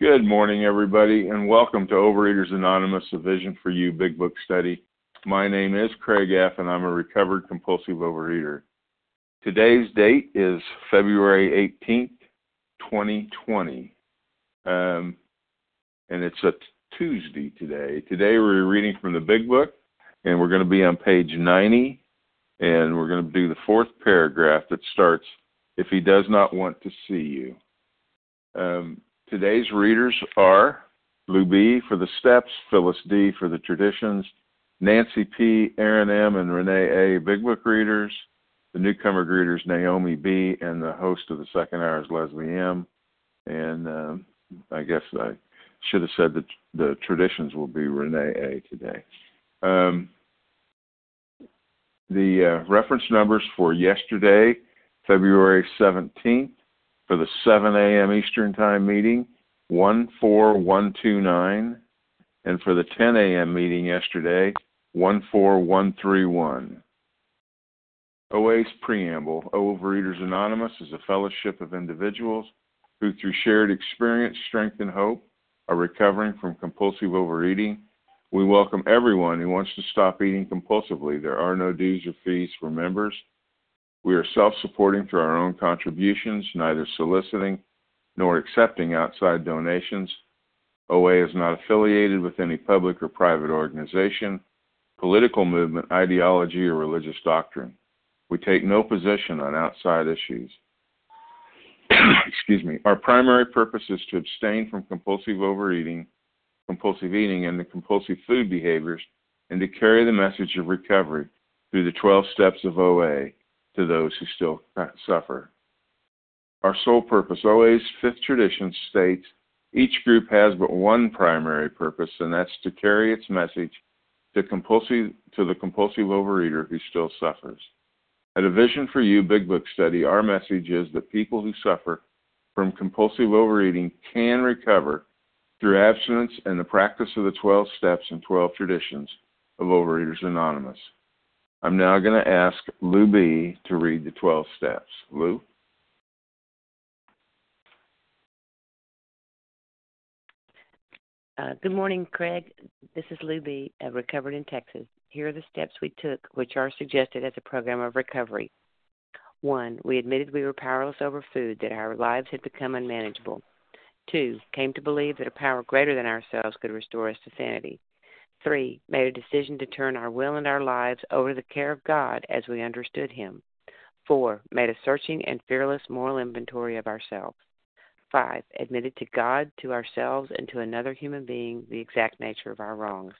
Good morning, everybody, and welcome to Overeaters Anonymous, a Vision for You Big Book Study. My name is Craig F., and I'm a recovered compulsive overeater. Today's date is February 18th, 2020, um, and it's a Tuesday today. Today we're reading from the Big Book, and we're going to be on page 90, and we're going to do the fourth paragraph that starts, If he does not want to see you. Um, today's readers are Lou B. for the steps, Phyllis D. for the traditions, Nancy P., Aaron M., and Renee A. Big Book readers. The newcomer greeters Naomi B. and the host of the second hour is Leslie M. And um, I guess I should have said that the traditions will be Renee A. today. Um, the uh, reference numbers for yesterday, February 17th, for the 7 a.m. Eastern Time meeting, 14129, and for the 10 a.m. meeting yesterday, 14131. OA's Preamble Overeaters Anonymous is a fellowship of individuals who, through shared experience, strength, and hope, are recovering from compulsive overeating. We welcome everyone who wants to stop eating compulsively. There are no dues or fees for members. We are self supporting through our own contributions, neither soliciting nor accepting outside donations. OA is not affiliated with any public or private organization, political movement, ideology, or religious doctrine. We take no position on outside issues. Excuse me. Our primary purpose is to abstain from compulsive overeating, compulsive eating, and the compulsive food behaviors, and to carry the message of recovery through the 12 steps of OA to those who still suffer. Our sole purpose, OA's fifth tradition states each group has but one primary purpose, and that's to carry its message to, compulsive, to the compulsive overeater who still suffers. At a Vision for You Big Book study, our message is that people who suffer from compulsive overeating can recover through abstinence and the practice of the 12 steps and 12 traditions of Overeaters Anonymous. I'm now going to ask Lou B. to read the 12 steps. Lou? Uh, good morning, Craig. This is Lou B., uh, recovered in Texas. Here are the steps we took, which are suggested as a program of recovery. One, we admitted we were powerless over food, that our lives had become unmanageable. Two, came to believe that a power greater than ourselves could restore us to sanity. Three, made a decision to turn our will and our lives over to the care of God as we understood Him. Four, made a searching and fearless moral inventory of ourselves. Five, admitted to God, to ourselves, and to another human being the exact nature of our wrongs.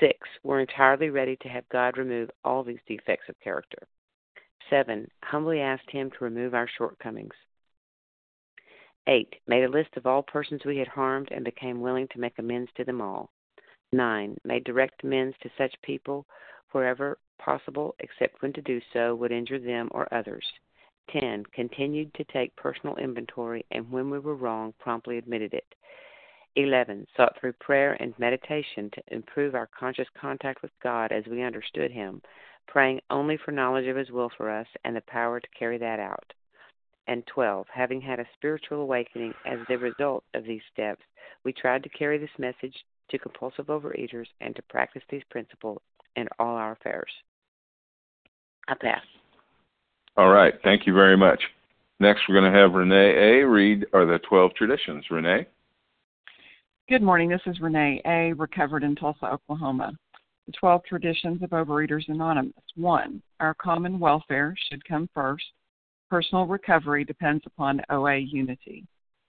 Six, we're entirely ready to have God remove all these defects of character. Seven, humbly asked Him to remove our shortcomings. Eight, made a list of all persons we had harmed and became willing to make amends to them all. 9. Made direct amends to such people wherever possible, except when to do so would injure them or others. 10. Continued to take personal inventory and when we were wrong, promptly admitted it. 11. Sought through prayer and meditation to improve our conscious contact with God as we understood Him, praying only for knowledge of His will for us and the power to carry that out. And 12. Having had a spiritual awakening as the result of these steps, we tried to carry this message to compulsive overeaters and to practice these principles in all our affairs. I pass. All right. Thank you very much. Next, we're going to have Renee A. read are the 12 traditions. Renee? Good morning. This is Renee A., recovered in Tulsa, Oklahoma. The 12 traditions of Overeaters Anonymous. One, our common welfare should come first. Personal recovery depends upon OA unity.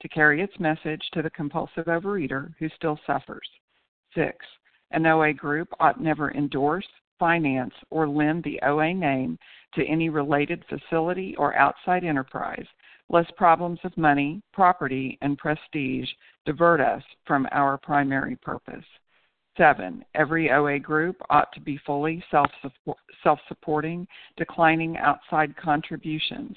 to carry its message to the compulsive overeater who still suffers. 6. An OA group ought never endorse, finance, or lend the OA name to any related facility or outside enterprise, lest problems of money, property, and prestige divert us from our primary purpose. Seven, every OA group ought to be fully self supporting, declining outside contributions.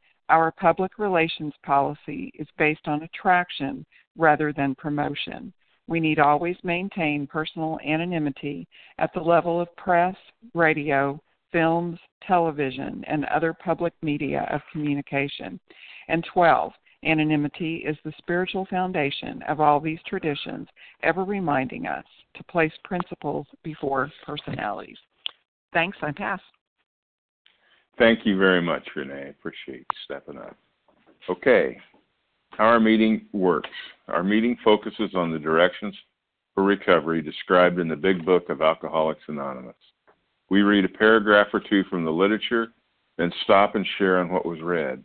Our public relations policy is based on attraction rather than promotion. We need always maintain personal anonymity at the level of press, radio, films, television, and other public media of communication. And 12. Anonymity is the spiritual foundation of all these traditions, ever reminding us to place principles before personalities. Thanks, I pass. Thank you very much, Renee. Appreciate you stepping up. Okay, our meeting works. Our meeting focuses on the directions for recovery described in the Big Book of Alcoholics Anonymous. We read a paragraph or two from the literature, then stop and share on what was read.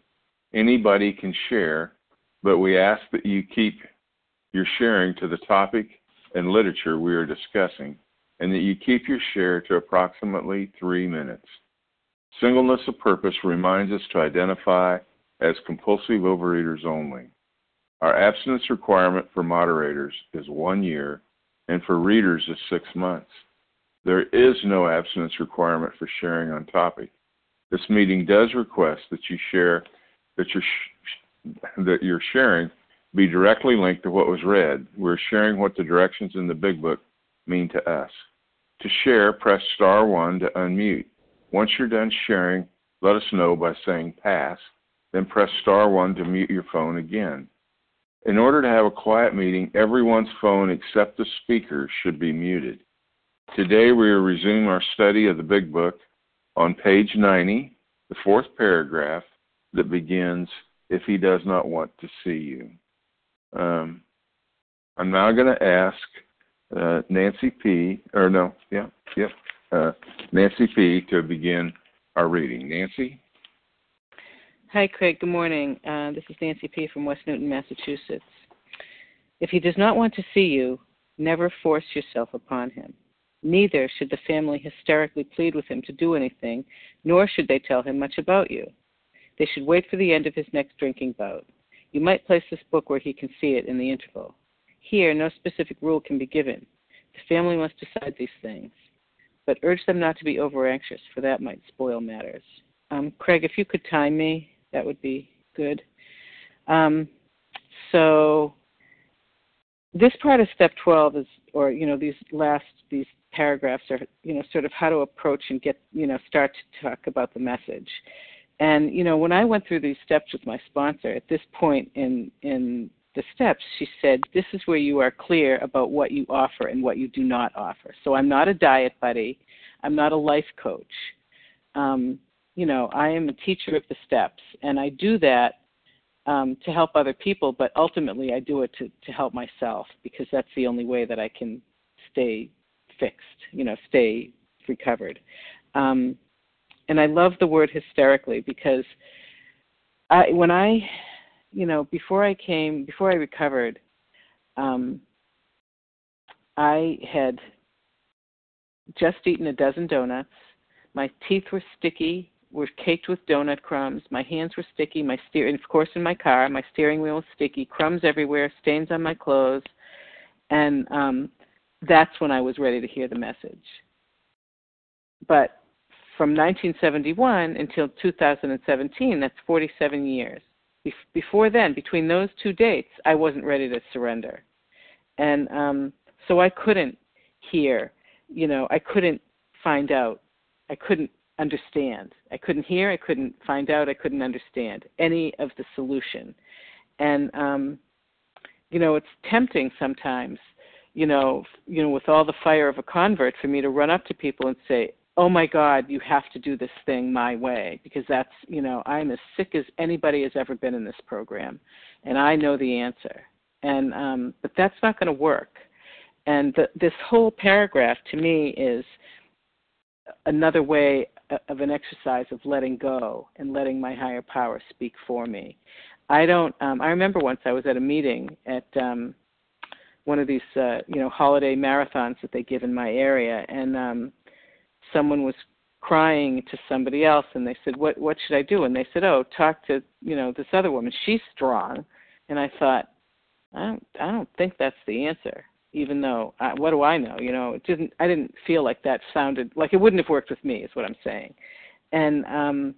Anybody can share, but we ask that you keep your sharing to the topic and literature we are discussing, and that you keep your share to approximately three minutes. Singleness of purpose reminds us to identify as compulsive overeaters only. Our abstinence requirement for moderators is one year, and for readers is six months. There is no abstinence requirement for sharing on topic. This meeting does request that you share that your that your sharing be directly linked to what was read. We're sharing what the directions in the Big Book mean to us. To share, press star one to unmute. Once you're done sharing, let us know by saying pass, then press star one to mute your phone again. In order to have a quiet meeting, everyone's phone except the speaker should be muted. Today we are resuming our study of the Big Book on page 90, the fourth paragraph that begins, If he does not want to see you. Um, I'm now going to ask uh, Nancy P., or no, yeah, yeah, uh, Nancy P. to begin our reading. Nancy? Hi, Craig. Good morning. Uh, this is Nancy P. from West Newton, Massachusetts. If he does not want to see you, never force yourself upon him. Neither should the family hysterically plead with him to do anything, nor should they tell him much about you. They should wait for the end of his next drinking bout. You might place this book where he can see it in the interval. Here, no specific rule can be given. The family must decide these things. But urge them not to be over anxious, for that might spoil matters. Um, Craig, if you could time me, that would be good. Um, so, this part of step 12 is, or, you know, these last, these paragraphs are you know sort of how to approach and get you know start to talk about the message and you know when i went through these steps with my sponsor at this point in in the steps she said this is where you are clear about what you offer and what you do not offer. So i'm not a diet buddy. I'm not a life coach. Um, you know i am a teacher of the steps and i do that um, to help other people but ultimately i do it to, to help myself because that's the only way that i can stay fixed, you know, stay recovered. Um, and I love the word hysterically because I, when I, you know, before I came, before I recovered, um, I had just eaten a dozen donuts. My teeth were sticky, were caked with donut crumbs. My hands were sticky. My steer, and of course, in my car, my steering wheel was sticky. Crumbs everywhere, stains on my clothes, and um, that's when I was ready to hear the message. But from 1971 until 2017, that's 47 years. Before then, between those two dates, I wasn't ready to surrender. And um, so I couldn't hear, you know, I couldn't find out, I couldn't understand. I couldn't hear, I couldn't find out, I couldn't understand any of the solution. And, um, you know, it's tempting sometimes you know, you know, with all the fire of a convert, for me to run up to people and say, "Oh my God, you have to do this thing my way," because that's, you know, I'm as sick as anybody has ever been in this program, and I know the answer. and um, but that's not going to work. And the, this whole paragraph to me is another way of an exercise of letting go and letting my higher power speak for me. I don't. Um, I remember once I was at a meeting at um, one of these, uh, you know, holiday marathons that they give in my area, and um, someone was crying to somebody else, and they said, "What what should I do?" And they said, "Oh, talk to you know this other woman. She's strong." And I thought, I don't I don't think that's the answer even though uh, what do I know? You know, it didn't. I didn't feel like that sounded like it wouldn't have worked with me. Is what I'm saying, and um,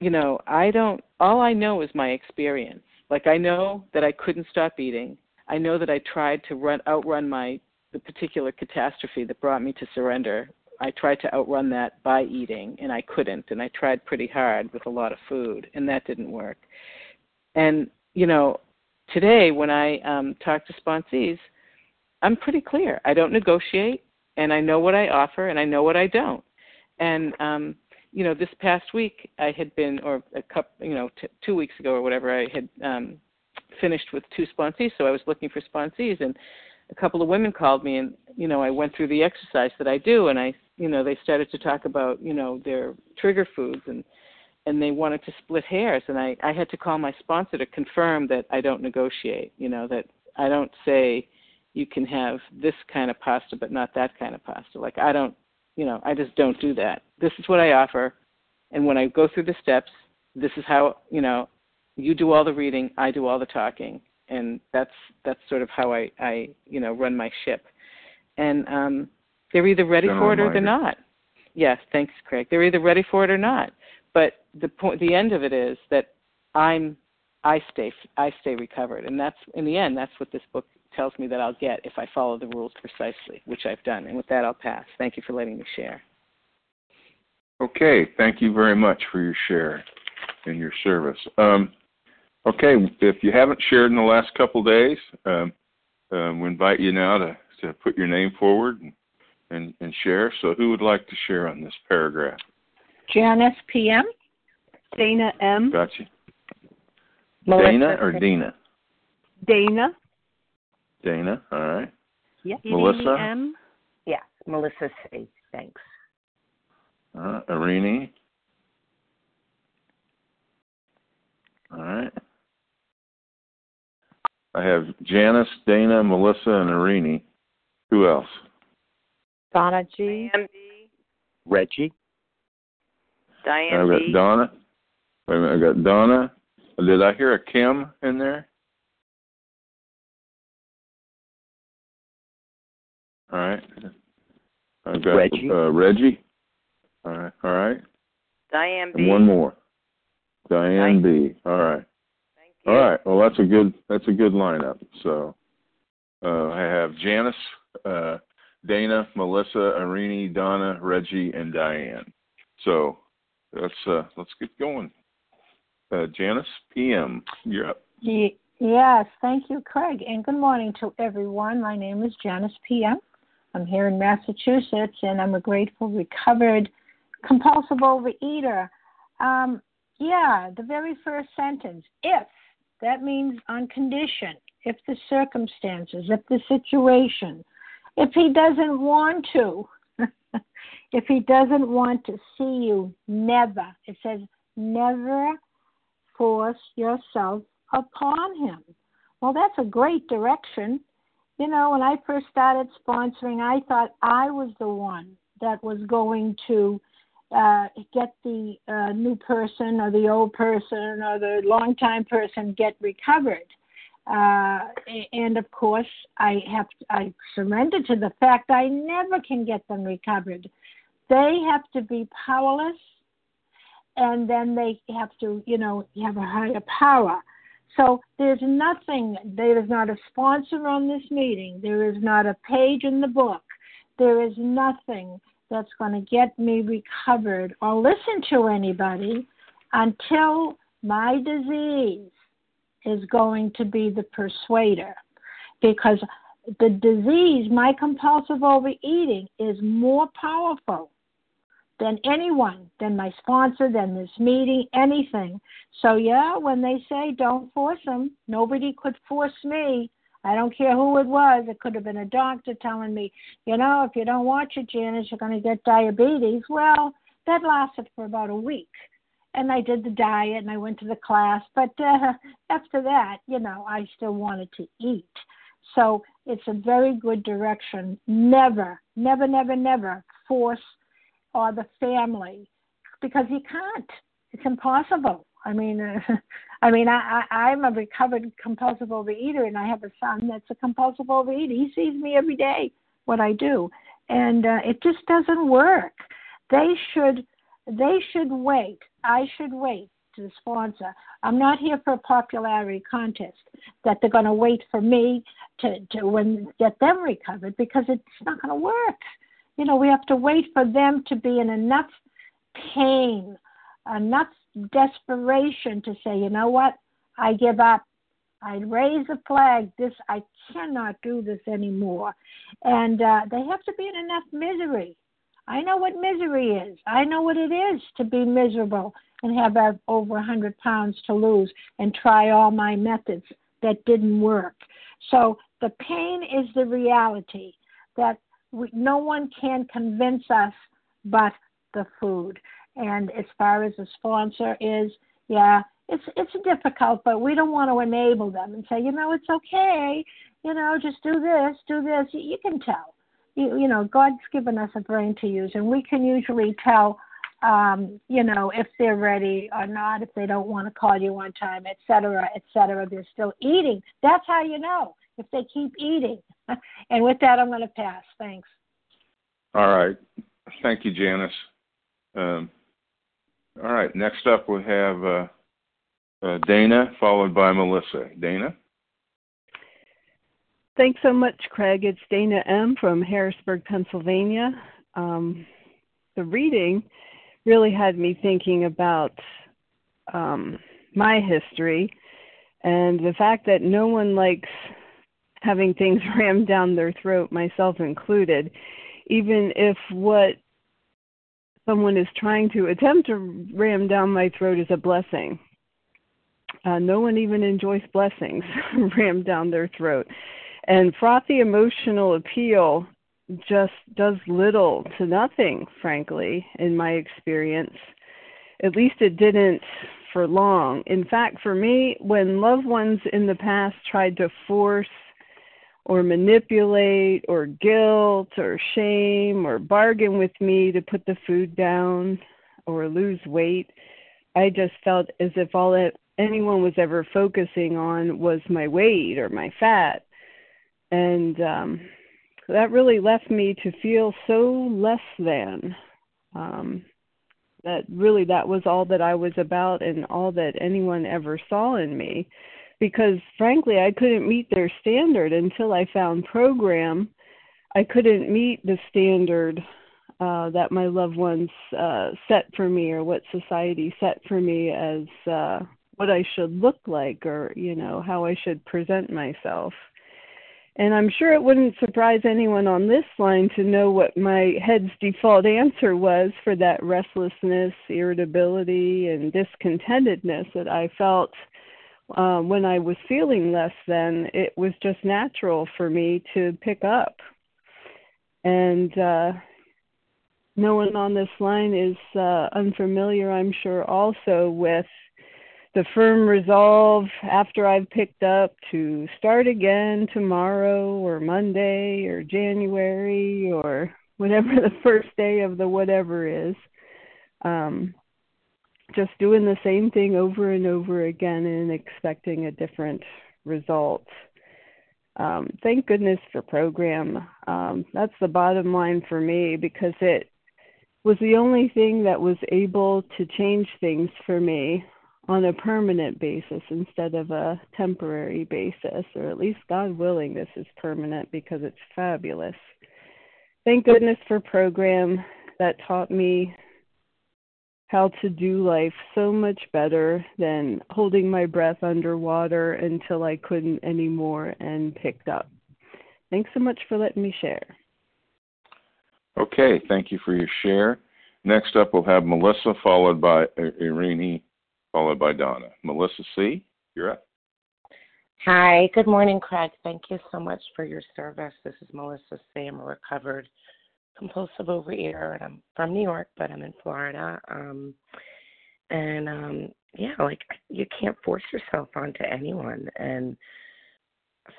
you know, I don't. All I know is my experience. Like I know that I couldn't stop eating. I know that I tried to run outrun my the particular catastrophe that brought me to surrender. I tried to outrun that by eating, and I couldn't. And I tried pretty hard with a lot of food, and that didn't work. And you know, today when I um, talk to sponsees, I'm pretty clear. I don't negotiate, and I know what I offer, and I know what I don't. And um, you know, this past week I had been, or a couple, you know, t- two weeks ago or whatever, I had um, finished with two sponsees. So I was looking for sponsees, and a couple of women called me, and you know, I went through the exercise that I do, and I, you know, they started to talk about, you know, their trigger foods and and they wanted to split hairs and I, I had to call my sponsor to confirm that I don't negotiate, you know, that I don't say, you can have this kind of pasta but not that kind of pasta. Like I don't, you know, I just don't do that. This is what I offer, and when I go through the steps, this is how you know, you do all the reading, I do all the talking, and that's that's sort of how I I you know run my ship, and um, they're either ready for it or they're not. Yes, thanks, Craig. They're either ready for it or not. But the point, the end of it is that I'm I stay I stay recovered, and that's in the end that's what this book tells me that I'll get if I follow the rules precisely, which I've done. And with that, I'll pass. Thank you for letting me share. Okay, thank you very much for your share and your service. Um, okay, if you haven't shared in the last couple days, um, um, we invite you now to, to put your name forward and, and, and share. So, who would like to share on this paragraph? Janice PM. Dana M. Gotcha. Melissa Dana or Dina? Dana. Dana, all right. Yeah. Melissa? M? Yeah, Melissa C. Thanks. Uh, Arini. All right. I have Janice, Dana, Melissa, and Arini. Who else? Donna G. Reggie. Diane I've got B. Donna. Wait a minute, I got Donna. Did I hear a Kim in there? All right. I've got Reggie. Uh, Reggie. All right. All right. Diane B. And one more. Diane B. All right. All right. Well, that's a good that's a good lineup. So uh, I have Janice, uh, Dana, Melissa, Arini, Donna, Reggie, and Diane. So let's uh, let's get going. Uh, Janice, PM, you're up. Ye- Yes, thank you, Craig, and good morning to everyone. My name is Janice PM. I'm here in Massachusetts, and I'm a grateful, recovered, compulsive overeater. Um, yeah, the very first sentence, if, that means on condition, if the circumstances, if the situation, if he doesn't want to, if he doesn't want to see you, never. It says, never force yourself upon him. Well, that's a great direction. You know, when I first started sponsoring, I thought I was the one that was going to uh, get the uh, new person or the old person or the longtime person get recovered. Uh, and of course, I have I surrender to the fact I never can get them recovered. They have to be powerless, and then they have to, you know, have a higher power. So there's nothing, there is not a sponsor on this meeting, there is not a page in the book, there is nothing that's going to get me recovered or listen to anybody until my disease is going to be the persuader. Because the disease, my compulsive overeating, is more powerful than anyone, than my sponsor, than this meeting, anything. So, yeah, when they say don't force them, nobody could force me. I don't care who it was. It could have been a doctor telling me, you know, if you don't watch it, Janice, you're going to get diabetes. Well, that lasted for about a week. And I did the diet and I went to the class. But uh, after that, you know, I still wanted to eat. So it's a very good direction. Never, never, never, never force or the family because you can't. It's impossible. I mean, I mean, I, I I'm a recovered compulsive overeater, and I have a son that's a compulsive overeater. He sees me every day what I do, and uh, it just doesn't work. They should, they should wait. I should wait to sponsor. I'm not here for a popularity contest that they're going to wait for me to to when get them recovered because it's not going to work. You know, we have to wait for them to be in enough pain, enough desperation to say, you know what, I give up. I raise a flag. This I cannot do this anymore, and uh, they have to be in enough misery. I know what misery is. I know what it is to be miserable and have over a hundred pounds to lose and try all my methods that didn't work. So the pain is the reality that we, no one can convince us but the food. And as far as the sponsor is, yeah, it's it's difficult, but we don't want to enable them and say, you know, it's okay, you know, just do this, do this. You, you can tell, you you know, God's given us a brain to use, and we can usually tell, um, you know, if they're ready or not, if they don't want to call you on time, et cetera, et cetera. They're still eating. That's how you know if they keep eating. and with that, I'm going to pass. Thanks. All right. Thank you, Janice. Um, all right. Next up, we have uh, uh, Dana, followed by Melissa. Dana? Thanks so much, Craig. It's Dana M. from Harrisburg, Pennsylvania. Um, the reading really had me thinking about um, my history and the fact that no one likes having things rammed down their throat, myself included, even if what someone is trying to attempt to ram down my throat is a blessing. Uh, no one even enjoys blessings rammed down their throat. And frothy emotional appeal just does little to nothing, frankly, in my experience. At least it didn't for long. In fact, for me, when loved ones in the past tried to force or manipulate or guilt or shame or bargain with me to put the food down or lose weight. I just felt as if all that anyone was ever focusing on was my weight or my fat. And um, that really left me to feel so less than. Um, that really that was all that I was about and all that anyone ever saw in me because frankly I couldn't meet their standard until I found program. I couldn't meet the standard uh, that my loved ones uh, set for me or what society set for me as uh, what I should look like or you know how I should present myself. And I'm sure it wouldn't surprise anyone on this line to know what my head's default answer was for that restlessness, irritability, and discontentedness that I felt uh, when I was feeling less than, it was just natural for me to pick up. And uh, no one on this line is uh, unfamiliar, I'm sure, also with the firm resolve after I've picked up to start again tomorrow or Monday or January or whatever the first day of the whatever is. Um, just doing the same thing over and over again and expecting a different result. Um, thank goodness for program. Um, that's the bottom line for me because it was the only thing that was able to change things for me on a permanent basis instead of a temporary basis, or at least God willing, this is permanent because it's fabulous. Thank goodness for program that taught me how to do life so much better than holding my breath underwater until I couldn't anymore and picked up. Thanks so much for letting me share. Okay, thank you for your share. Next up, we'll have Melissa, followed by uh, Irene, followed by Donna. Melissa C., you're up. Hi, good morning, Craig. Thank you so much for your service. This is Melissa C. I'm a recovered compulsive overeater, and I'm from New York, but I'm in Florida. Um, and um, yeah, like you can't force yourself onto anyone, and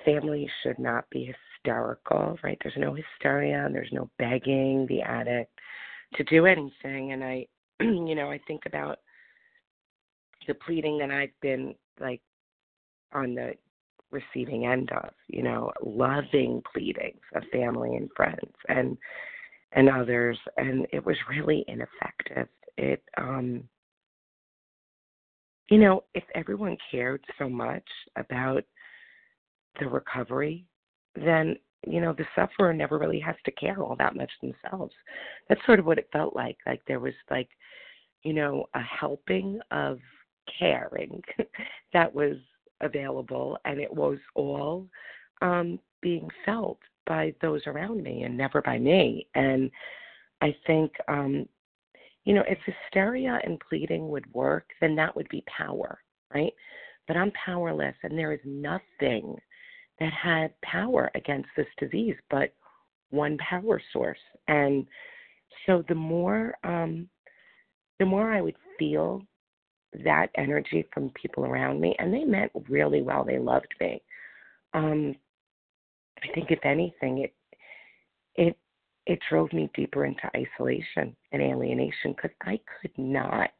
family should not be hysterical, right? There's no hysteria, and there's no begging the addict to do anything. And I, you know, I think about the pleading that I've been like on the receiving end of, you know, loving pleadings of family and friends and and others and it was really ineffective. It um you know, if everyone cared so much about the recovery, then you know the sufferer never really has to care all that much themselves. That's sort of what it felt like. Like there was like, you know, a helping of caring that was available, and it was all um, being felt by those around me and never by me. And I think, um, you know, if hysteria and pleading would work, then that would be power, right? But I'm powerless, and there is nothing that had power against this disease but one power source. And so the more, um, the more I would feel that energy from people around me, and they meant really well. They loved me. Um, I think if anything, it it it drove me deeper into isolation and alienation because I could not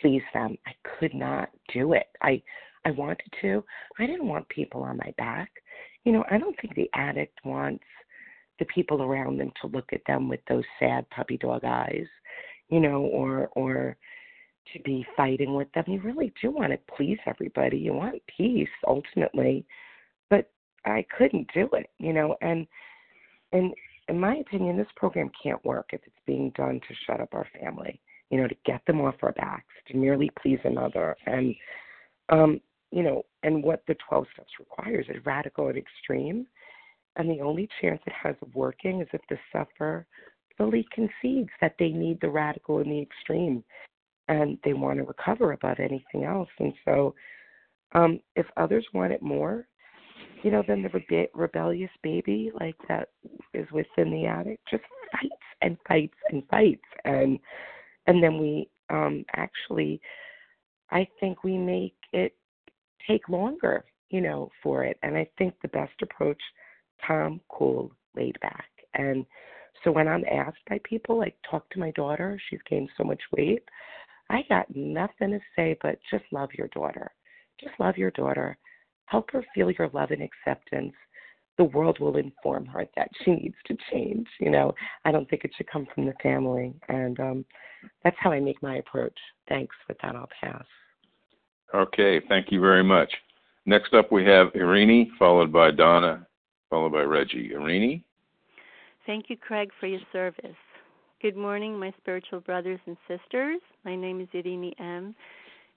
please them. I could not do it. I I wanted to. I didn't want people on my back. You know, I don't think the addict wants the people around them to look at them with those sad puppy dog eyes, you know, or or to be fighting with them. You really do want to please everybody. You want peace ultimately, I couldn't do it, you know. And and in my opinion, this program can't work if it's being done to shut up our family, you know, to get them off our backs, to merely please another, and um, you know, and what the 12 steps requires is radical and extreme. And the only chance it has of working is if the sufferer fully concedes that they need the radical and the extreme and they want to recover above anything else. And so, um, if others want it more, you know, then the rebe- rebellious baby like that is within the addict, just fights and fights and fights, and and then we um, actually, I think we make it take longer, you know, for it. And I think the best approach, calm, cool, laid back, and so when I'm asked by people, like talk to my daughter, she's gained so much weight. I got nothing to say but just love your daughter. Just love your daughter. Help her feel your love and acceptance. The world will inform her that she needs to change. You know, I don't think it should come from the family. And um, that's how I make my approach. Thanks. With that, I'll pass. Okay. Thank you very much. Next up, we have Irene, followed by Donna, followed by Reggie. Irene? Thank you, Craig, for your service. Good morning, my spiritual brothers and sisters. My name is Irene M.,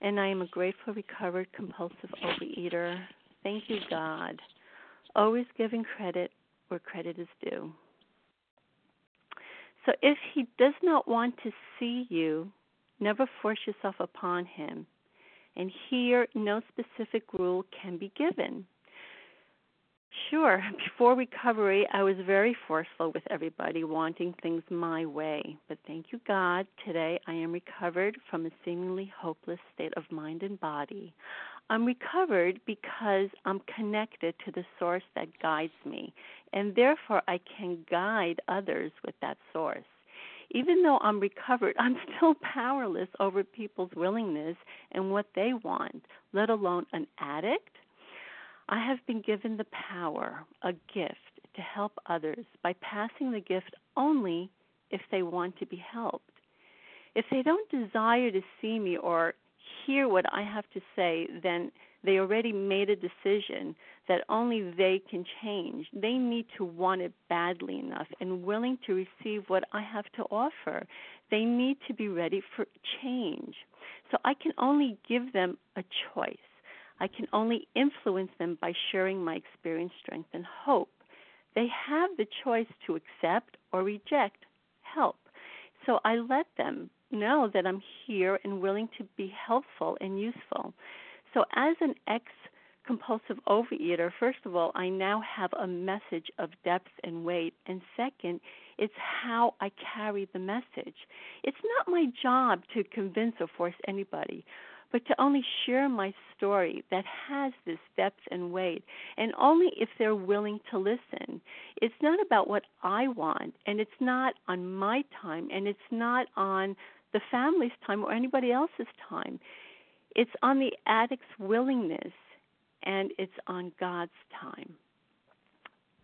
and I am a grateful, recovered, compulsive overeater. Thank you, God. Always giving credit where credit is due. So if He does not want to see you, never force yourself upon Him. And here, no specific rule can be given. Sure. Before recovery, I was very forceful with everybody, wanting things my way. But thank you, God, today I am recovered from a seemingly hopeless state of mind and body. I'm recovered because I'm connected to the source that guides me, and therefore I can guide others with that source. Even though I'm recovered, I'm still powerless over people's willingness and what they want, let alone an addict I have been given the power, a gift, to help others by passing the gift only if they want to be helped. If they don't desire to see me or hear what I have to say, then they already made a decision that only they can change. They need to want it badly enough and willing to receive what I have to offer. They need to be ready for change. So I can only give them a choice. I can only influence them by sharing my experience, strength, and hope. They have the choice to accept or reject help. So I let them know that I'm here and willing to be helpful and useful. So as an ex compulsive overeater, first of all, I now have a message of depth and weight. And second, it's how I carry the message. It's not my job to convince or force anybody, but to only share my story that has this depth and weight, and only if they're willing to listen. It's not about what I want, and it's not on my time, and it's not on the family's time or anybody else's time. It's on the addict's willingness and it's on God's time.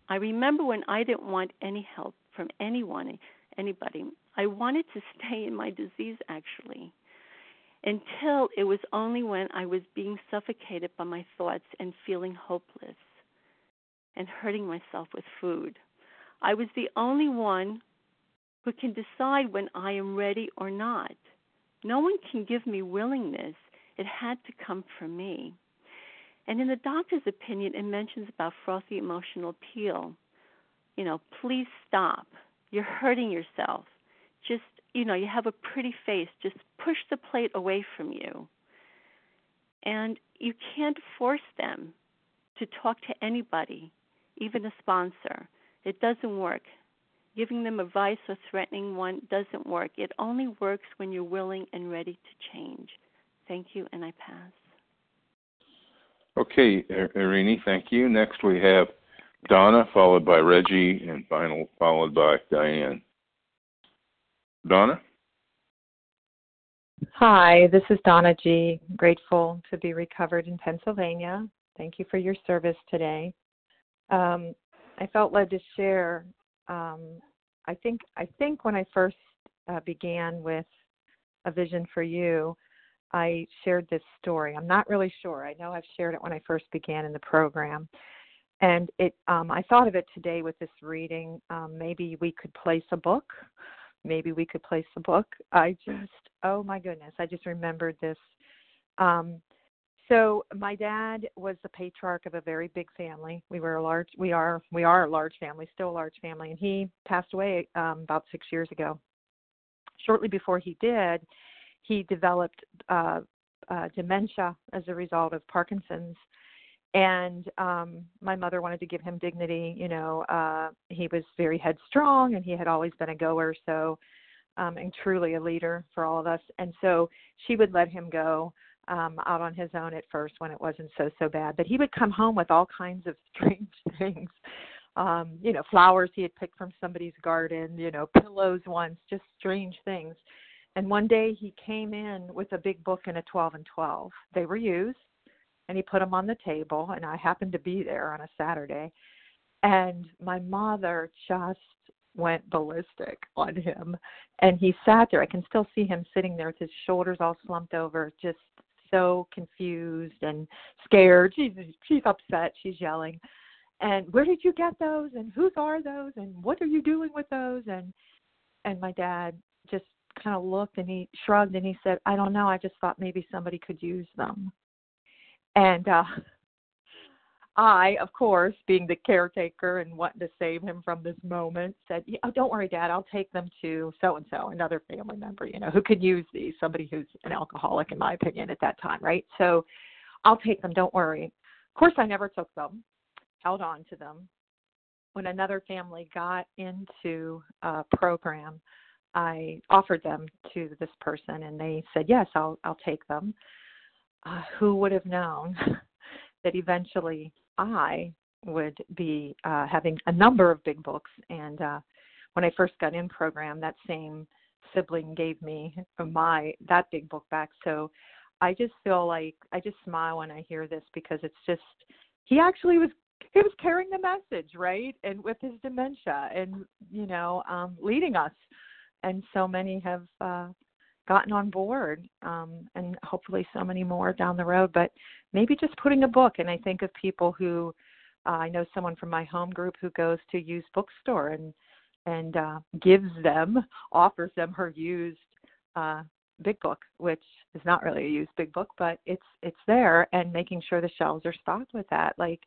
I remember when I didn't want any help from anyone, anybody. I wanted to stay in my disease actually until it was only when I was being suffocated by my thoughts and feeling hopeless and hurting myself with food. I was the only one who can decide when I am ready or not. No one can give me willingness. It had to come from me. And in the doctor's opinion, it mentions about frothy emotional appeal. You know, please stop. You're hurting yourself. Just, you know, you have a pretty face. Just push the plate away from you. And you can't force them to talk to anybody, even a sponsor. It doesn't work. Giving them advice or threatening one doesn't work. It only works when you're willing and ready to change. Thank you, and I pass. Okay, Irini, thank you. Next we have Donna, followed by Reggie, and final followed by Diane. Donna? Hi, this is Donna G. Grateful to be recovered in Pennsylvania. Thank you for your service today. Um, I felt led to share. Um, I think I think when I first uh, began with a vision for you, I shared this story. I'm not really sure. I know I've shared it when I first began in the program. And it um, I thought of it today with this reading. Um, maybe we could place a book. Maybe we could place a book. I just oh my goodness, I just remembered this. Um, so my dad was the patriarch of a very big family. We were a large we are we are a large family, still a large family, and he passed away um, about six years ago. Shortly before he did, he developed uh, uh, dementia as a result of Parkinson's. And um, my mother wanted to give him dignity. You know, uh, he was very headstrong and he had always been a goer, so, um, and truly a leader for all of us. And so she would let him go um, out on his own at first when it wasn't so, so bad. But he would come home with all kinds of strange things. Um, you know, flowers he had picked from somebody's garden, you know, pillows once, just strange things and one day he came in with a big book and a 12 and 12. They were used, and he put them on the table, and I happened to be there on a Saturday. And my mother just went ballistic on him. And he sat there. I can still see him sitting there with his shoulders all slumped over, just so confused and scared. She's she's upset. She's yelling. And where did you get those? And whose are those? And what are you doing with those? And and my dad just kind of looked and he shrugged and he said, I don't know. I just thought maybe somebody could use them. And uh, I, of course, being the caretaker and wanting to save him from this moment, said, oh, Don't worry, Dad. I'll take them to so and so, another family member, you know, who could use these, somebody who's an alcoholic, in my opinion, at that time, right? So I'll take them. Don't worry. Of course, I never took them, held on to them. When another family got into a program, I offered them to this person, and they said, "Yes, I'll I'll take them." Uh, who would have known that eventually I would be uh, having a number of big books? And uh, when I first got in program, that same sibling gave me my that big book back. So I just feel like I just smile when I hear this because it's just he actually was he was carrying the message right and with his dementia and you know um leading us and so many have uh, gotten on board, um, and hopefully so many more down the road. But maybe just putting a book, and I think of people who uh, I know someone from my home group who goes to used bookstore and and uh, gives them, offers them her used uh, big book, which is not really a used big book, but it's it's there, and making sure the shelves are stocked with that. Like,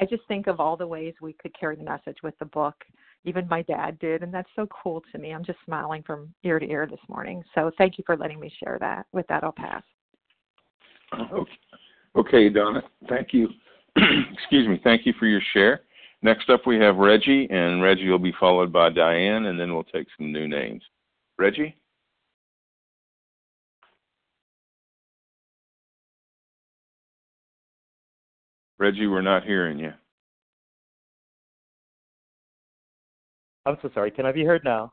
I just think of all the ways we could carry the message with the book even my dad did, and that's so cool to me. I'm just smiling from ear to ear this morning. So thank you for letting me share that. With that, I'll pass. Okay, okay Donna. Thank you. Excuse me. Thank you for your share. Next up, we have Reggie, and Reggie will be followed by Diane, and then we'll take some new names. Reggie? Reggie, we're not hearing you. I'm so sorry. Can I be heard now?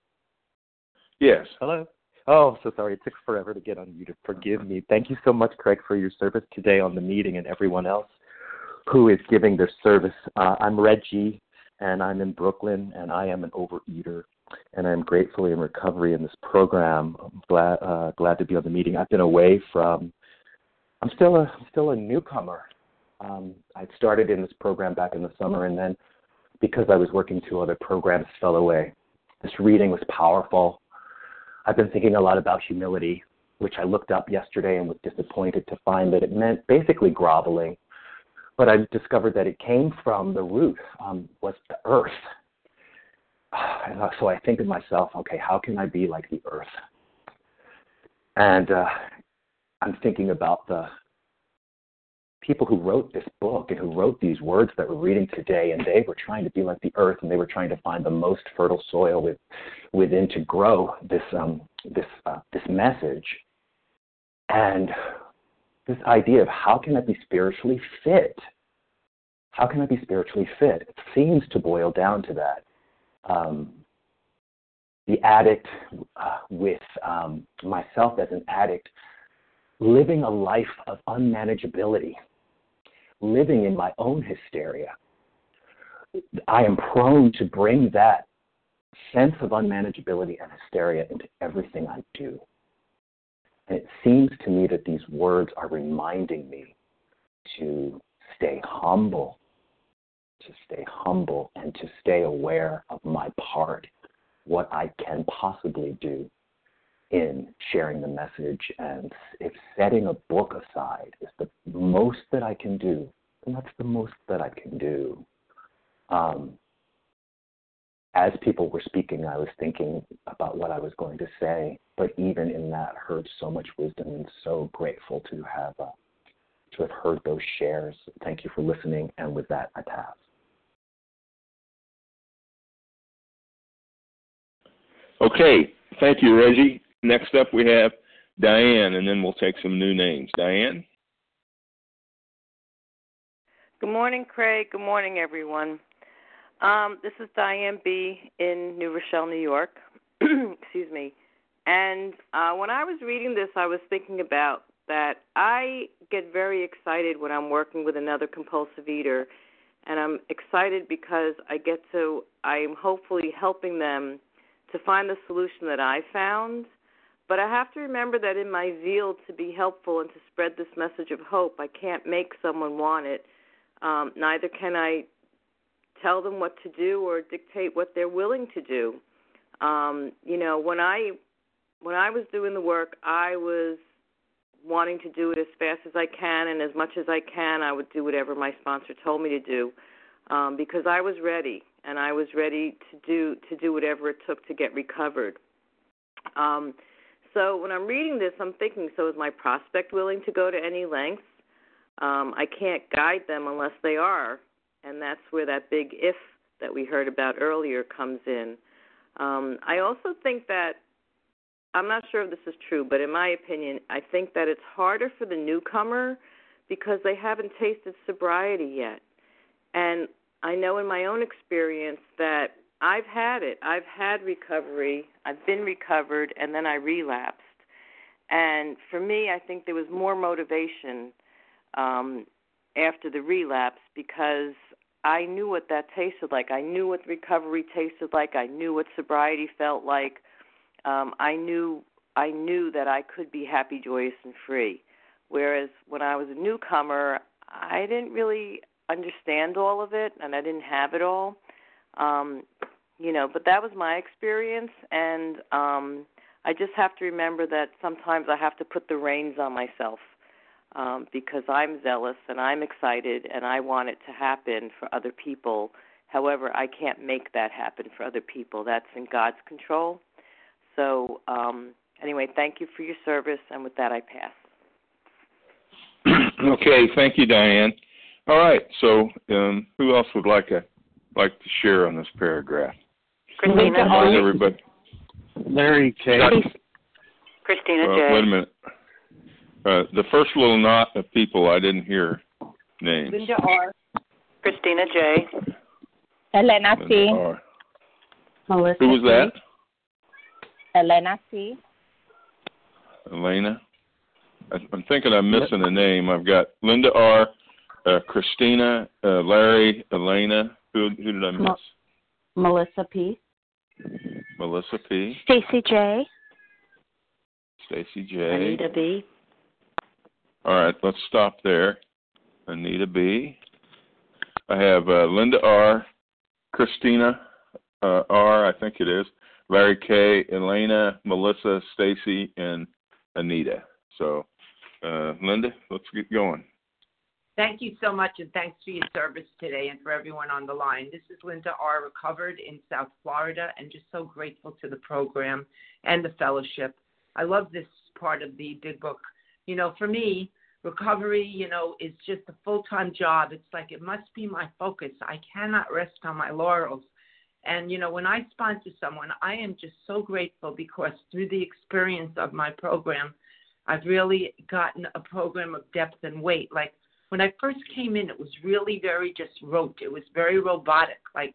Yes. Hello? Oh, so sorry. It took forever to get on you to forgive me. Thank you so much, Craig, for your service today on the meeting and everyone else who is giving their service. Uh, I'm Reggie, and I'm in Brooklyn, and I am an overeater, and I'm gratefully in recovery in this program. I'm glad uh, glad to be on the meeting. I've been away from. I'm still a I'm still a newcomer. Um, I started in this program back in the summer, and then because I was working two other programs, fell away. This reading was powerful. I've been thinking a lot about humility, which I looked up yesterday and was disappointed to find that it meant basically groveling. But I discovered that it came from the root, um, was the earth. And so I think to myself, okay, how can I be like the earth? And uh, I'm thinking about the people who wrote this book and who wrote these words that we're reading today, and they were trying to be like the earth, and they were trying to find the most fertile soil with, within to grow this um, this uh, this message. And this idea of how can I be spiritually fit? How can I be spiritually fit? It seems to boil down to that. Um, the addict, uh, with um, myself as an addict, living a life of unmanageability, living in my own hysteria. I am prone to bring that sense of unmanageability and hysteria into everything I do. And it seems to me that these words are reminding me to stay humble, to stay humble, and to stay aware of my part, what I can possibly do in sharing the message. And if setting a book aside is the most that I can do, then that's the most that I can do. Um, as people were speaking, I was thinking about what I was going to say, but even in that, heard so much wisdom and so grateful to have uh, to have heard those shares. Thank you for listening, and with that, I pass. Okay, thank you, Reggie. Next up, we have Diane, and then we'll take some new names. Diane? Good morning, Craig. Good morning, everyone. Um, this is Diane B. in New Rochelle, New York. Excuse me. And uh, when I was reading this, I was thinking about that I get very excited when I'm working with another compulsive eater. And I'm excited because I get to, I'm hopefully helping them to find the solution that I found but I have to remember that in my zeal to be helpful and to spread this message of hope, I can't make someone want it. Um, neither can I tell them what to do or dictate what they're willing to do. Um, you know, when I when I was doing the work, I was wanting to do it as fast as I can and as much as I can. I would do whatever my sponsor told me to do um, because I was ready and I was ready to do to do whatever it took to get recovered. Um, so when I'm reading this, I'm thinking, so is my prospect willing to go to any lengths? Um, I can't guide them unless they are, and that's where that big if that we heard about earlier comes in. Um, I also think that I'm not sure if this is true, but in my opinion, I think that it's harder for the newcomer because they haven't tasted sobriety yet. And I know in my own experience that I've had it. I've had recovery. I've been recovered, and then I relapsed. And for me, I think there was more motivation um, after the relapse because I knew what that tasted like. I knew what recovery tasted like. I knew what sobriety felt like. Um, I knew I knew that I could be happy, joyous, and free. Whereas when I was a newcomer, I didn't really understand all of it, and I didn't have it all. Um, you know, but that was my experience, and um, I just have to remember that sometimes I have to put the reins on myself um, because I'm zealous and I'm excited and I want it to happen for other people, However, I can't make that happen for other people. That's in God's control. So, um, anyway, thank you for your service, and with that, I pass. okay, thank you, Diane. All right, so um, who else would like a like to share on this paragraph? Christina J. everybody. Larry K. Christina uh, J. Wait a minute. Uh, the first little knot of people I didn't hear names. Linda R. Christina J. Elena C. R. Melissa Who was that? Elena C. Elena. I- I'm thinking I'm missing a name. I've got Linda R. Uh, Christina, uh, Larry, Elena. Who, who did I miss? Melissa P. Melissa P. Stacy J. Stacy J. Anita B. All right, let's stop there. Anita B. I have uh, Linda R. Christina uh, R. I think it is. Larry K. Elena, Melissa, Stacy, and Anita. So, uh, Linda, let's get going. Thank you so much, and thanks for your service today and for everyone on the line. This is Linda R. Recovered in South Florida, and just so grateful to the program and the fellowship. I love this part of the big book. You know, for me, recovery, you know, is just a full time job. It's like it must be my focus. I cannot rest on my laurels. And, you know, when I sponsor someone, I am just so grateful because through the experience of my program, I've really gotten a program of depth and weight. Like when I first came in, it was really very just rote. It was very robotic. Like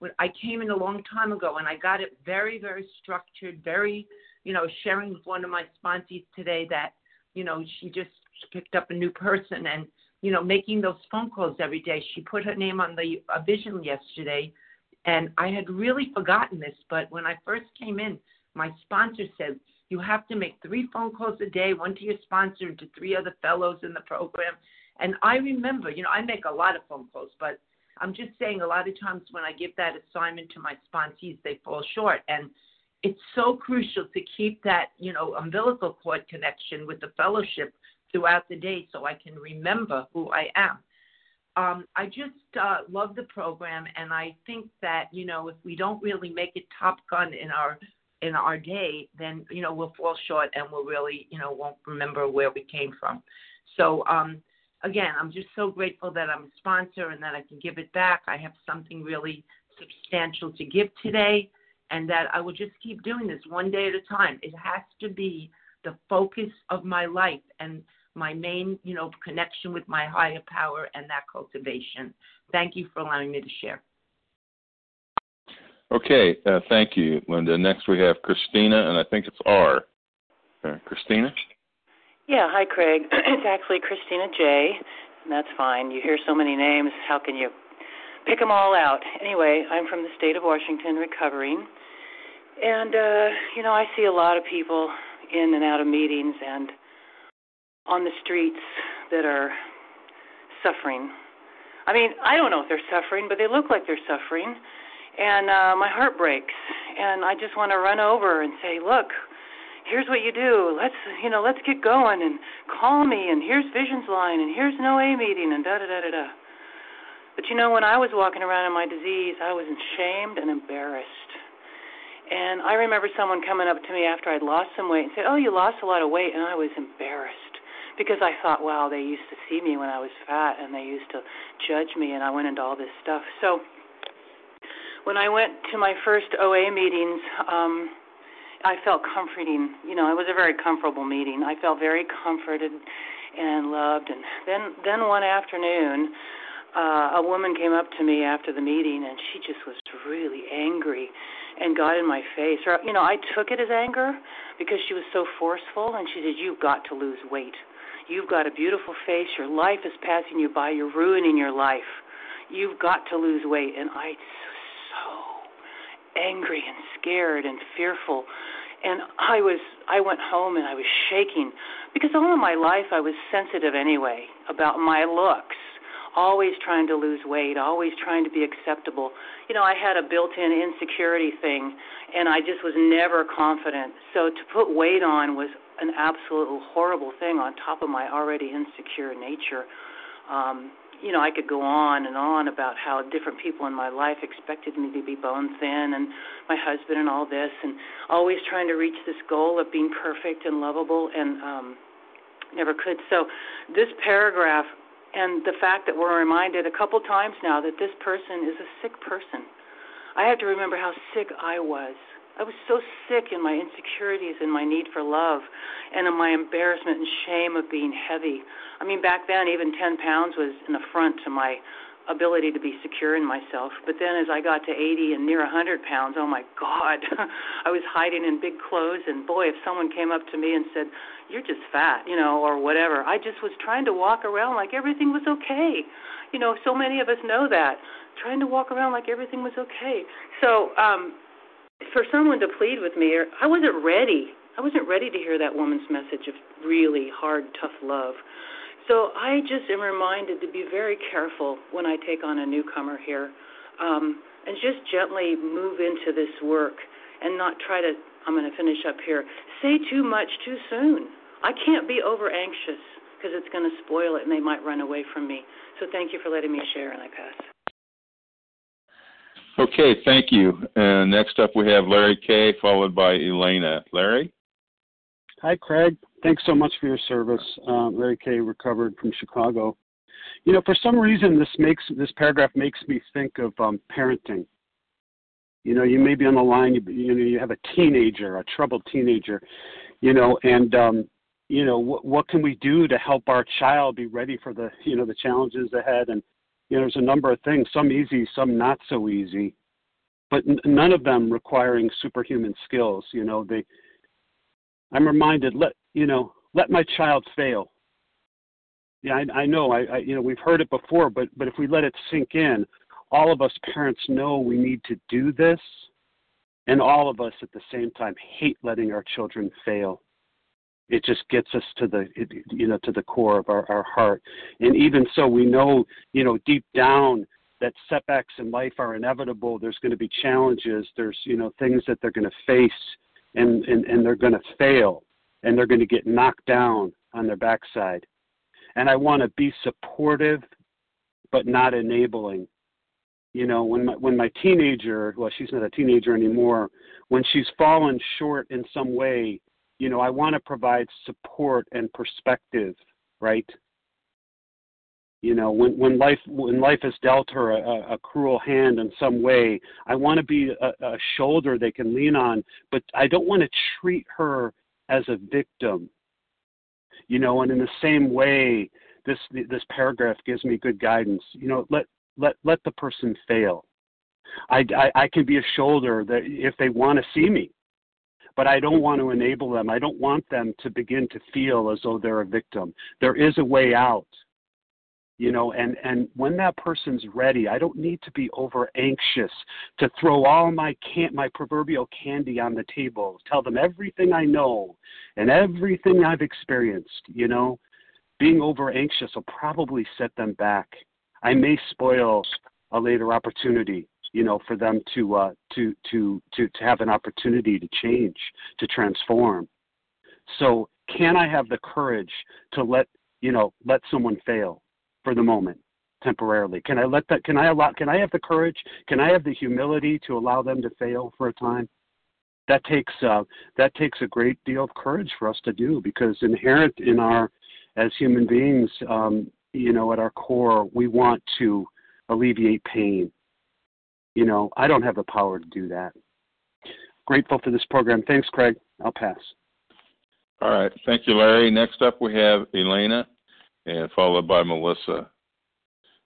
when I came in a long time ago and I got it very, very structured, very, you know, sharing with one of my sponsees today that, you know, she just picked up a new person and, you know, making those phone calls every day. She put her name on the uh, vision yesterday and I had really forgotten this, but when I first came in, my sponsor said, you have to make three phone calls a day, one to your sponsor and to three other fellows in the program. And I remember, you know, I make a lot of phone calls, but I'm just saying a lot of times when I give that assignment to my sponsees, they fall short. And it's so crucial to keep that, you know, umbilical cord connection with the fellowship throughout the day so I can remember who I am. Um, I just uh, love the program, and I think that you know if we don't really make it top gun in our in our day, then you know we'll fall short and we'll really you know won't remember where we came from. So um, again, I'm just so grateful that I'm a sponsor and that I can give it back. I have something really substantial to give today, and that I will just keep doing this one day at a time. It has to be the focus of my life and my main, you know, connection with my higher power and that cultivation. Thank you for allowing me to share. Okay, uh, thank you, Linda. Next we have Christina, and I think it's R. Uh, Christina? Yeah, hi, Craig. It's actually Christina J. That's fine. You hear so many names. How can you pick them all out? Anyway, I'm from the state of Washington recovering. And, uh, you know, I see a lot of people in and out of meetings and on the streets that are suffering. I mean, I don't know if they're suffering, but they look like they're suffering. And uh, my heart breaks. And I just want to run over and say, look, here's what you do. Let's you know, let's get going and call me and here's Visions Line and here's an OA meeting and da da da da da. But you know, when I was walking around in my disease, I was ashamed and embarrassed. And I remember someone coming up to me after I'd lost some weight and said, "Oh, you lost a lot of weight," and I was embarrassed because I thought, "Wow, they used to see me when I was fat and they used to judge me," and I went into all this stuff. So when I went to my first OA meetings, um, I felt comforting. You know, it was a very comfortable meeting. I felt very comforted and loved. And then, then one afternoon, uh, a woman came up to me after the meeting, and she just was really angry and got in my face. Or, you know, I took it as anger because she was so forceful, and she said, "You've got to lose weight. You've got a beautiful face. Your life is passing you by. You're ruining your life. You've got to lose weight." And I angry and scared and fearful. And I was I went home and I was shaking because all of my life I was sensitive anyway about my looks always trying to lose weight always trying to be acceptable. You know I had a built-in insecurity thing and I just was never confident. So to put weight on was an absolute horrible thing on top of my already insecure nature. Um you know, I could go on and on about how different people in my life expected me to be bone thin and my husband and all this and always trying to reach this goal of being perfect and lovable and um never could. So this paragraph and the fact that we're reminded a couple times now that this person is a sick person. I have to remember how sick I was I was so sick in my insecurities and my need for love and in my embarrassment and shame of being heavy. I mean, back then, even 10 pounds was an affront to my ability to be secure in myself. But then as I got to 80 and near 100 pounds, oh my God, I was hiding in big clothes. And boy, if someone came up to me and said, You're just fat, you know, or whatever, I just was trying to walk around like everything was okay. You know, so many of us know that. Trying to walk around like everything was okay. So, um, for someone to plead with me, or I wasn't ready. I wasn't ready to hear that woman's message of really hard, tough love. So I just am reminded to be very careful when I take on a newcomer here, um, and just gently move into this work, and not try to. I'm going to finish up here. Say too much too soon. I can't be over anxious because it's going to spoil it, and they might run away from me. So thank you for letting me share, and I pass. Okay, thank you. And next up we have Larry K, followed by Elena. Larry? Hi, Craig. Thanks so much for your service. Um, Larry K, recovered from Chicago. You know, for some reason, this makes this paragraph makes me think of um, parenting. You know, you may be on the line. You, you know, you have a teenager, a troubled teenager. You know, and um, you know, what, what can we do to help our child be ready for the you know the challenges ahead and you know, there's a number of things, some easy, some not so easy, but n- none of them requiring superhuman skills. You know, they. I'm reminded, let you know, let my child fail. Yeah, I, I know. I, I, you know, we've heard it before, but but if we let it sink in, all of us parents know we need to do this, and all of us at the same time hate letting our children fail it just gets us to the you know to the core of our, our heart. And even so we know you know deep down that setbacks in life are inevitable. There's going to be challenges. There's you know things that they're going to face and and, and they're going to fail and they're going to get knocked down on their backside. And i want to be supportive but not enabling. You know when my when my teenager well she's not a teenager anymore. When she's fallen short in some way you know, I want to provide support and perspective, right? You know, when when life when life has dealt her a, a cruel hand in some way, I want to be a, a shoulder they can lean on, but I don't want to treat her as a victim. You know, and in the same way, this this paragraph gives me good guidance. You know, let let let the person fail. I, I, I can be a shoulder that if they want to see me, but I don't want to enable them. I don't want them to begin to feel as though they're a victim. There is a way out. You know, and and when that person's ready, I don't need to be over anxious to throw all my can my proverbial candy on the table, tell them everything I know and everything I've experienced, you know. Being over anxious will probably set them back. I may spoil a later opportunity you know, for them to uh, to to to to have an opportunity to change, to transform. So, can I have the courage to let you know let someone fail for the moment, temporarily? Can I let that? Can I allow? Can I have the courage? Can I have the humility to allow them to fail for a time? That takes uh, that takes a great deal of courage for us to do because inherent in our as human beings, um, you know, at our core, we want to alleviate pain you know, I don't have the power to do that. Grateful for this program. Thanks, Craig. I'll pass. All right. Thank you, Larry. Next up, we have Elena, and followed by Melissa.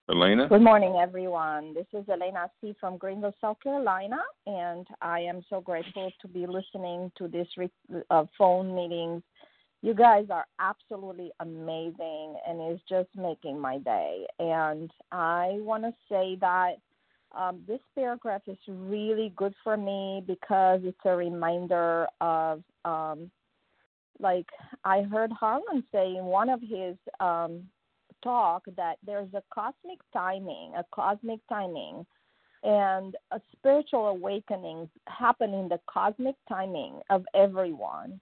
Elena? Good morning, everyone. This is Elena C. from Greenville, South Carolina, and I am so grateful to be listening to this re- uh, phone meetings. You guys are absolutely amazing, and it's just making my day. And I want to say that um, this paragraph is really good for me because it's a reminder of, um, like I heard Harlan say in one of his um, talk that there's a cosmic timing, a cosmic timing, and a spiritual awakening happen in the cosmic timing of everyone.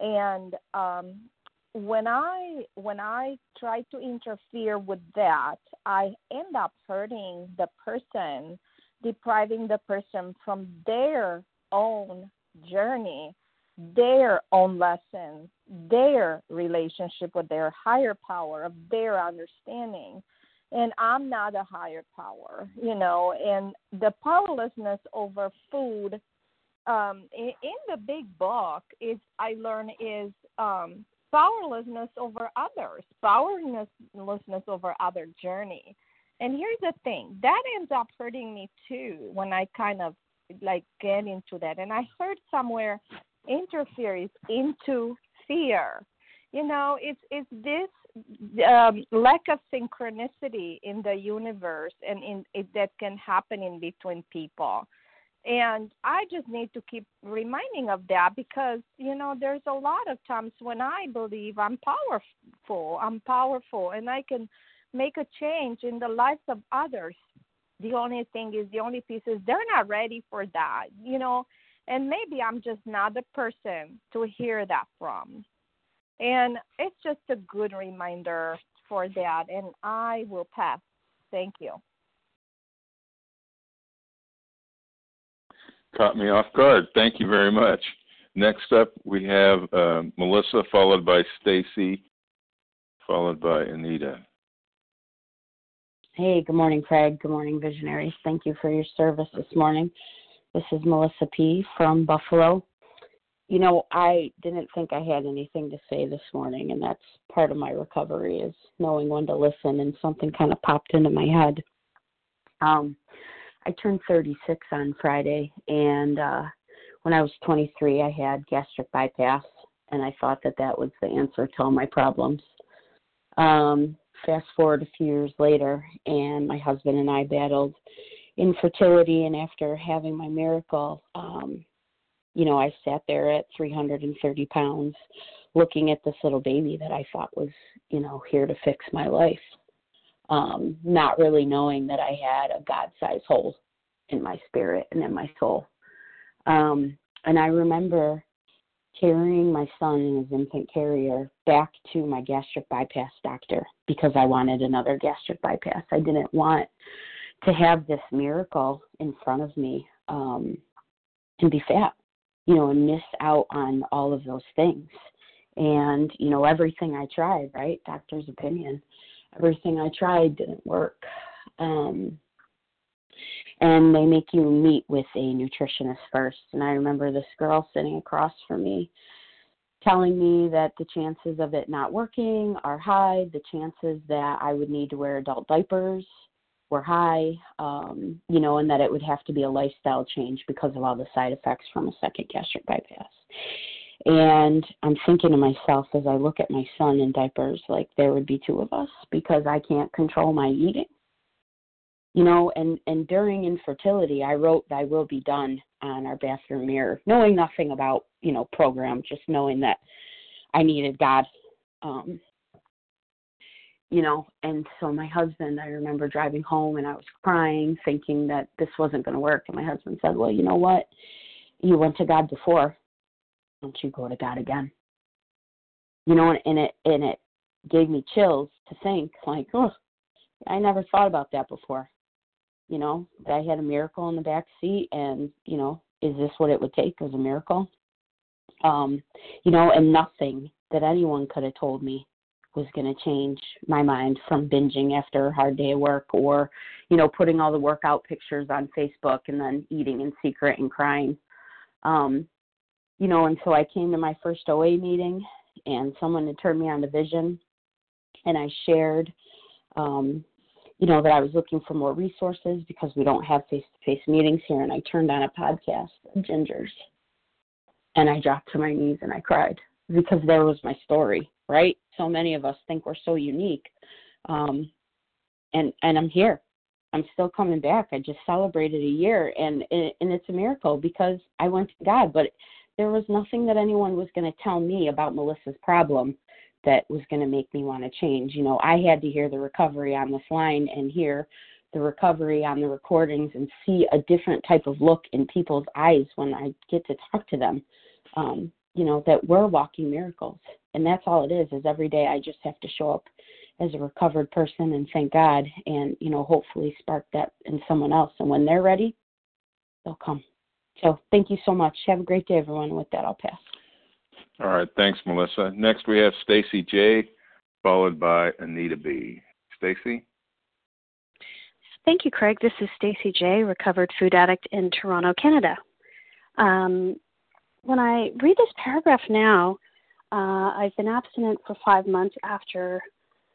And um, when I when I try to interfere with that, I end up hurting the person, depriving the person from their own journey, their own lessons, their relationship with their higher power, of their understanding. And I'm not a higher power, you know, and the powerlessness over food um, in, in the big book is I learn is um, powerlessness over others, powerlessness over other journey. And here's the thing that ends up hurting me too when I kind of like get into that. And I heard somewhere interferes into fear. You know, it's it's this um, lack of synchronicity in the universe and in it, that can happen in between people and i just need to keep reminding of that because you know there's a lot of times when i believe i'm powerful i'm powerful and i can make a change in the lives of others. The only thing is the only piece is they're not ready for that you know? And maybe i'm just not the person to hear that from. And it's just a good reminder for that and i will pass. Thank you Caught me off guard. Thank you very much. Next up, we have uh, Melissa, followed by Stacy, followed by Anita. Hey, good morning, Craig. Good morning, visionaries. Thank you for your service this morning. This is Melissa P. from Buffalo. You know, I didn't think I had anything to say this morning, and that's part of my recovery is knowing when to listen, and something kind of popped into my head. Um, I turned 36 on Friday, and uh, when I was 23, I had gastric bypass, and I thought that that was the answer to all my problems. Um, fast forward a few years later, and my husband and I battled infertility, and after having my miracle, um, you know, I sat there at 330 pounds looking at this little baby that I thought was, you know, here to fix my life um, not really knowing that I had a God sized hole in my spirit and in my soul. Um, and I remember carrying my son in his infant carrier back to my gastric bypass doctor because I wanted another gastric bypass. I didn't want to have this miracle in front of me um, and be fat, you know, and miss out on all of those things. And, you know, everything I tried, right? Doctor's opinion everything I tried didn't work. Um, and they make you meet with a nutritionist first. And I remember this girl sitting across from me telling me that the chances of it not working are high, the chances that I would need to wear adult diapers were high, um, you know, and that it would have to be a lifestyle change because of all the side effects from a second gastric bypass. And I'm thinking to myself as I look at my son in diapers, like there would be two of us because I can't control my eating. You know, and and during infertility, I wrote "Thy will be done" on our bathroom mirror, knowing nothing about you know program, just knowing that I needed God. Um, you know, and so my husband, I remember driving home and I was crying, thinking that this wasn't going to work. And my husband said, "Well, you know what? You went to God before don't you go to God again? You know, and it and it gave me chills to think like, oh, I never thought about that before. You know, that I had a miracle in the back seat, and you know, is this what it would take as a miracle? Um, you know, and nothing that anyone could have told me was going to change my mind from binging after a hard day of work or, you know, putting all the workout pictures on Facebook and then eating in secret and crying. Um, you know, and so I came to my first OA meeting and someone had turned me on to vision and I shared um, you know, that I was looking for more resources because we don't have face to face meetings here and I turned on a podcast, Gingers. And I dropped to my knees and I cried because there was my story, right? So many of us think we're so unique. Um and and I'm here. I'm still coming back. I just celebrated a year and and it's a miracle because I went to God, but there was nothing that anyone was going to tell me about Melissa's problem that was going to make me want to change. You know, I had to hear the recovery on this line and hear the recovery on the recordings and see a different type of look in people's eyes when I get to talk to them. Um, you know, that we're walking miracles and that's all it is. Is every day I just have to show up as a recovered person and thank God, and you know, hopefully spark that in someone else. And when they're ready, they'll come. So thank you so much. Have a great day, everyone. With that, I'll pass. All right, thanks, Melissa. Next, we have Stacy J, followed by Anita B. Stacy. Thank you, Craig. This is Stacy J, recovered food addict in Toronto, Canada. Um, when I read this paragraph now, uh, I've been abstinent for five months after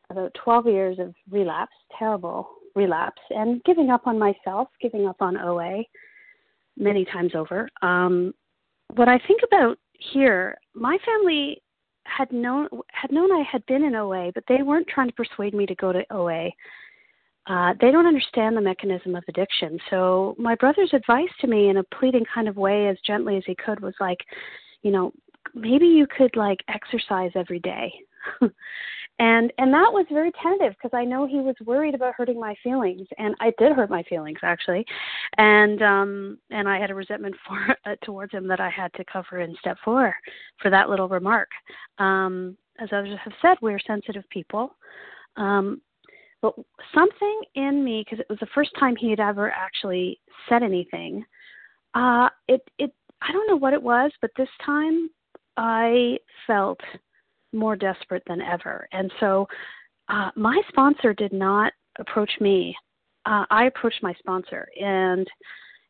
about 12 years of relapse, terrible relapse, and giving up on myself, giving up on OA many times over. Um, what I think about here, my family had known had known I had been in OA, but they weren't trying to persuade me to go to OA. Uh, they don't understand the mechanism of addiction. So my brother's advice to me, in a pleading kind of way, as gently as he could, was like, you know, maybe you could like exercise every day. and and that was very tentative because I know he was worried about hurting my feelings, and I did hurt my feelings actually, and um and I had a resentment for uh, towards him that I had to cover in step four for that little remark. Um, as others have said, we're sensitive people. Um, but something in me, because it was the first time he had ever actually said anything, uh, it it I don't know what it was, but this time I felt more desperate than ever. And so uh, my sponsor did not approach me. Uh, I approached my sponsor, and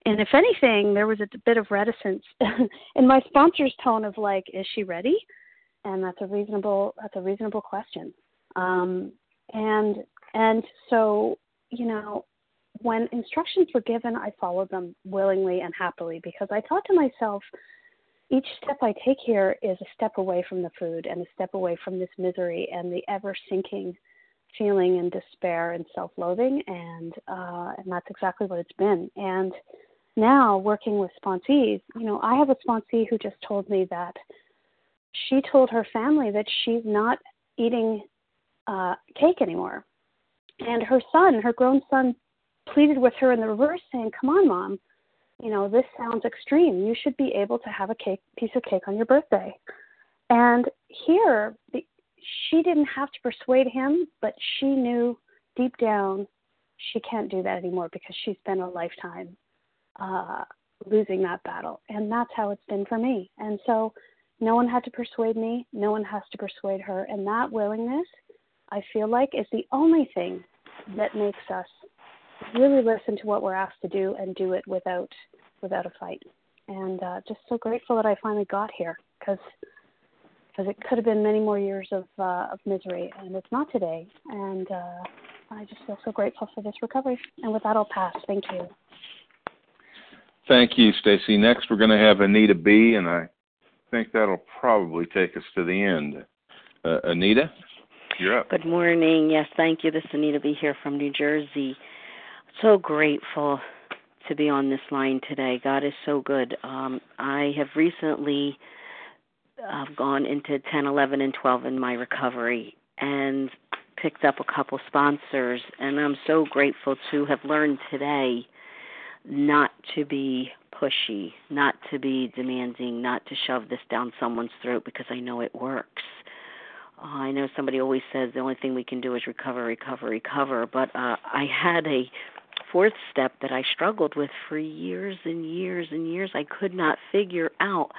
and if anything, there was a bit of reticence in my sponsor's tone of like, "Is she ready?" And that's a reasonable that's a reasonable question. Um, and and so you know, when instructions were given, I followed them willingly and happily because I thought to myself, each step I take here is a step away from the food and a step away from this misery and the ever sinking feeling and despair and self-loathing and uh, and that's exactly what it's been. And now working with sponsees you know i have a sponsee who just told me that she told her family that she's not eating uh cake anymore. And her son her grown son pleaded with her in the reverse saying come on mom you know, this sounds extreme. You should be able to have a cake, piece of cake on your birthday. And here, the, she didn't have to persuade him, but she knew deep down she can't do that anymore because she spent a lifetime uh, losing that battle. And that's how it's been for me. And so no one had to persuade me, no one has to persuade her. And that willingness, I feel like, is the only thing that makes us really listen to what we're asked to do and do it without without a fight. And uh, just so grateful that I finally got here because because it could have been many more years of uh, of misery, and it's not today. And uh, I just feel so grateful for this recovery. And with that, I'll pass. Thank you. Thank you, Stacy. Next, we're going to have Anita B, and I think that'll probably take us to the end. Uh, Anita, you're up. Good morning. Yes, thank you. This is Anita B here from New Jersey so grateful to be on this line today. God is so good. Um, I have recently uh, gone into 10, 11, and 12 in my recovery and picked up a couple sponsors, and I'm so grateful to have learned today not to be pushy, not to be demanding, not to shove this down someone's throat because I know it works. Uh, I know somebody always says the only thing we can do is recover, recover, recover, but uh, I had a fourth step that I struggled with for years and years and years. I could not figure out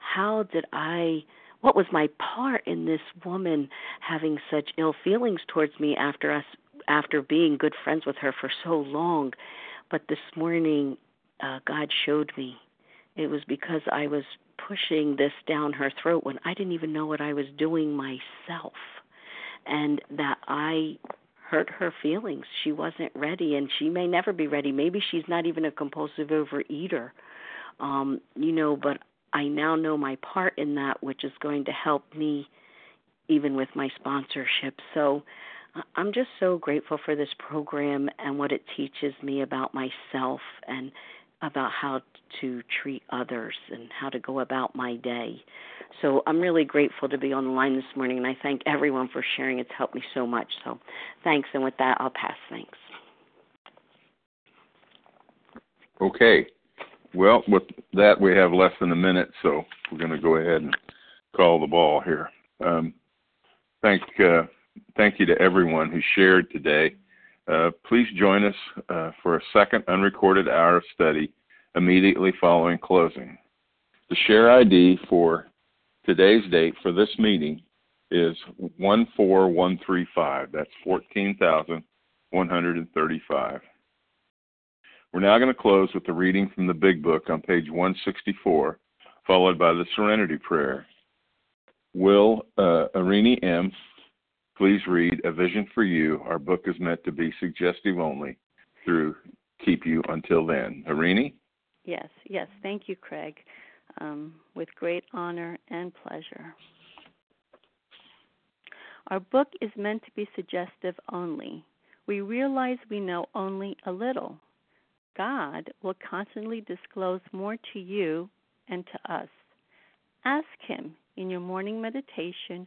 how did I what was my part in this woman having such ill feelings towards me after us after being good friends with her for so long. But this morning uh God showed me it was because I was pushing this down her throat when I didn't even know what I was doing myself. And that I hurt her feelings. She wasn't ready and she may never be ready. Maybe she's not even a compulsive overeater. Um, you know, but I now know my part in that which is going to help me even with my sponsorship. So I'm just so grateful for this program and what it teaches me about myself and about how to treat others and how to go about my day. So I'm really grateful to be on the line this morning, and I thank everyone for sharing. It's helped me so much. So thanks. And with that, I'll pass. Thanks. Okay. Well, with that, we have less than a minute, so we're going to go ahead and call the ball here. Um, thank uh, thank you to everyone who shared today. Uh, please join us uh, for a second unrecorded hour of study immediately following closing. The share ID for today's date for this meeting is 14135. That's 14,135. We're now going to close with the reading from the Big Book on page 164, followed by the Serenity Prayer. Will uh, Arini M. please read A Vision for You? Our book is meant to be suggestive only through Keep You Until Then. Arini? Yes, yes. Thank you, Craig. Um, with great honor and pleasure. Our book is meant to be suggestive only. We realize we know only a little. God will constantly disclose more to you and to us. Ask Him in your morning meditation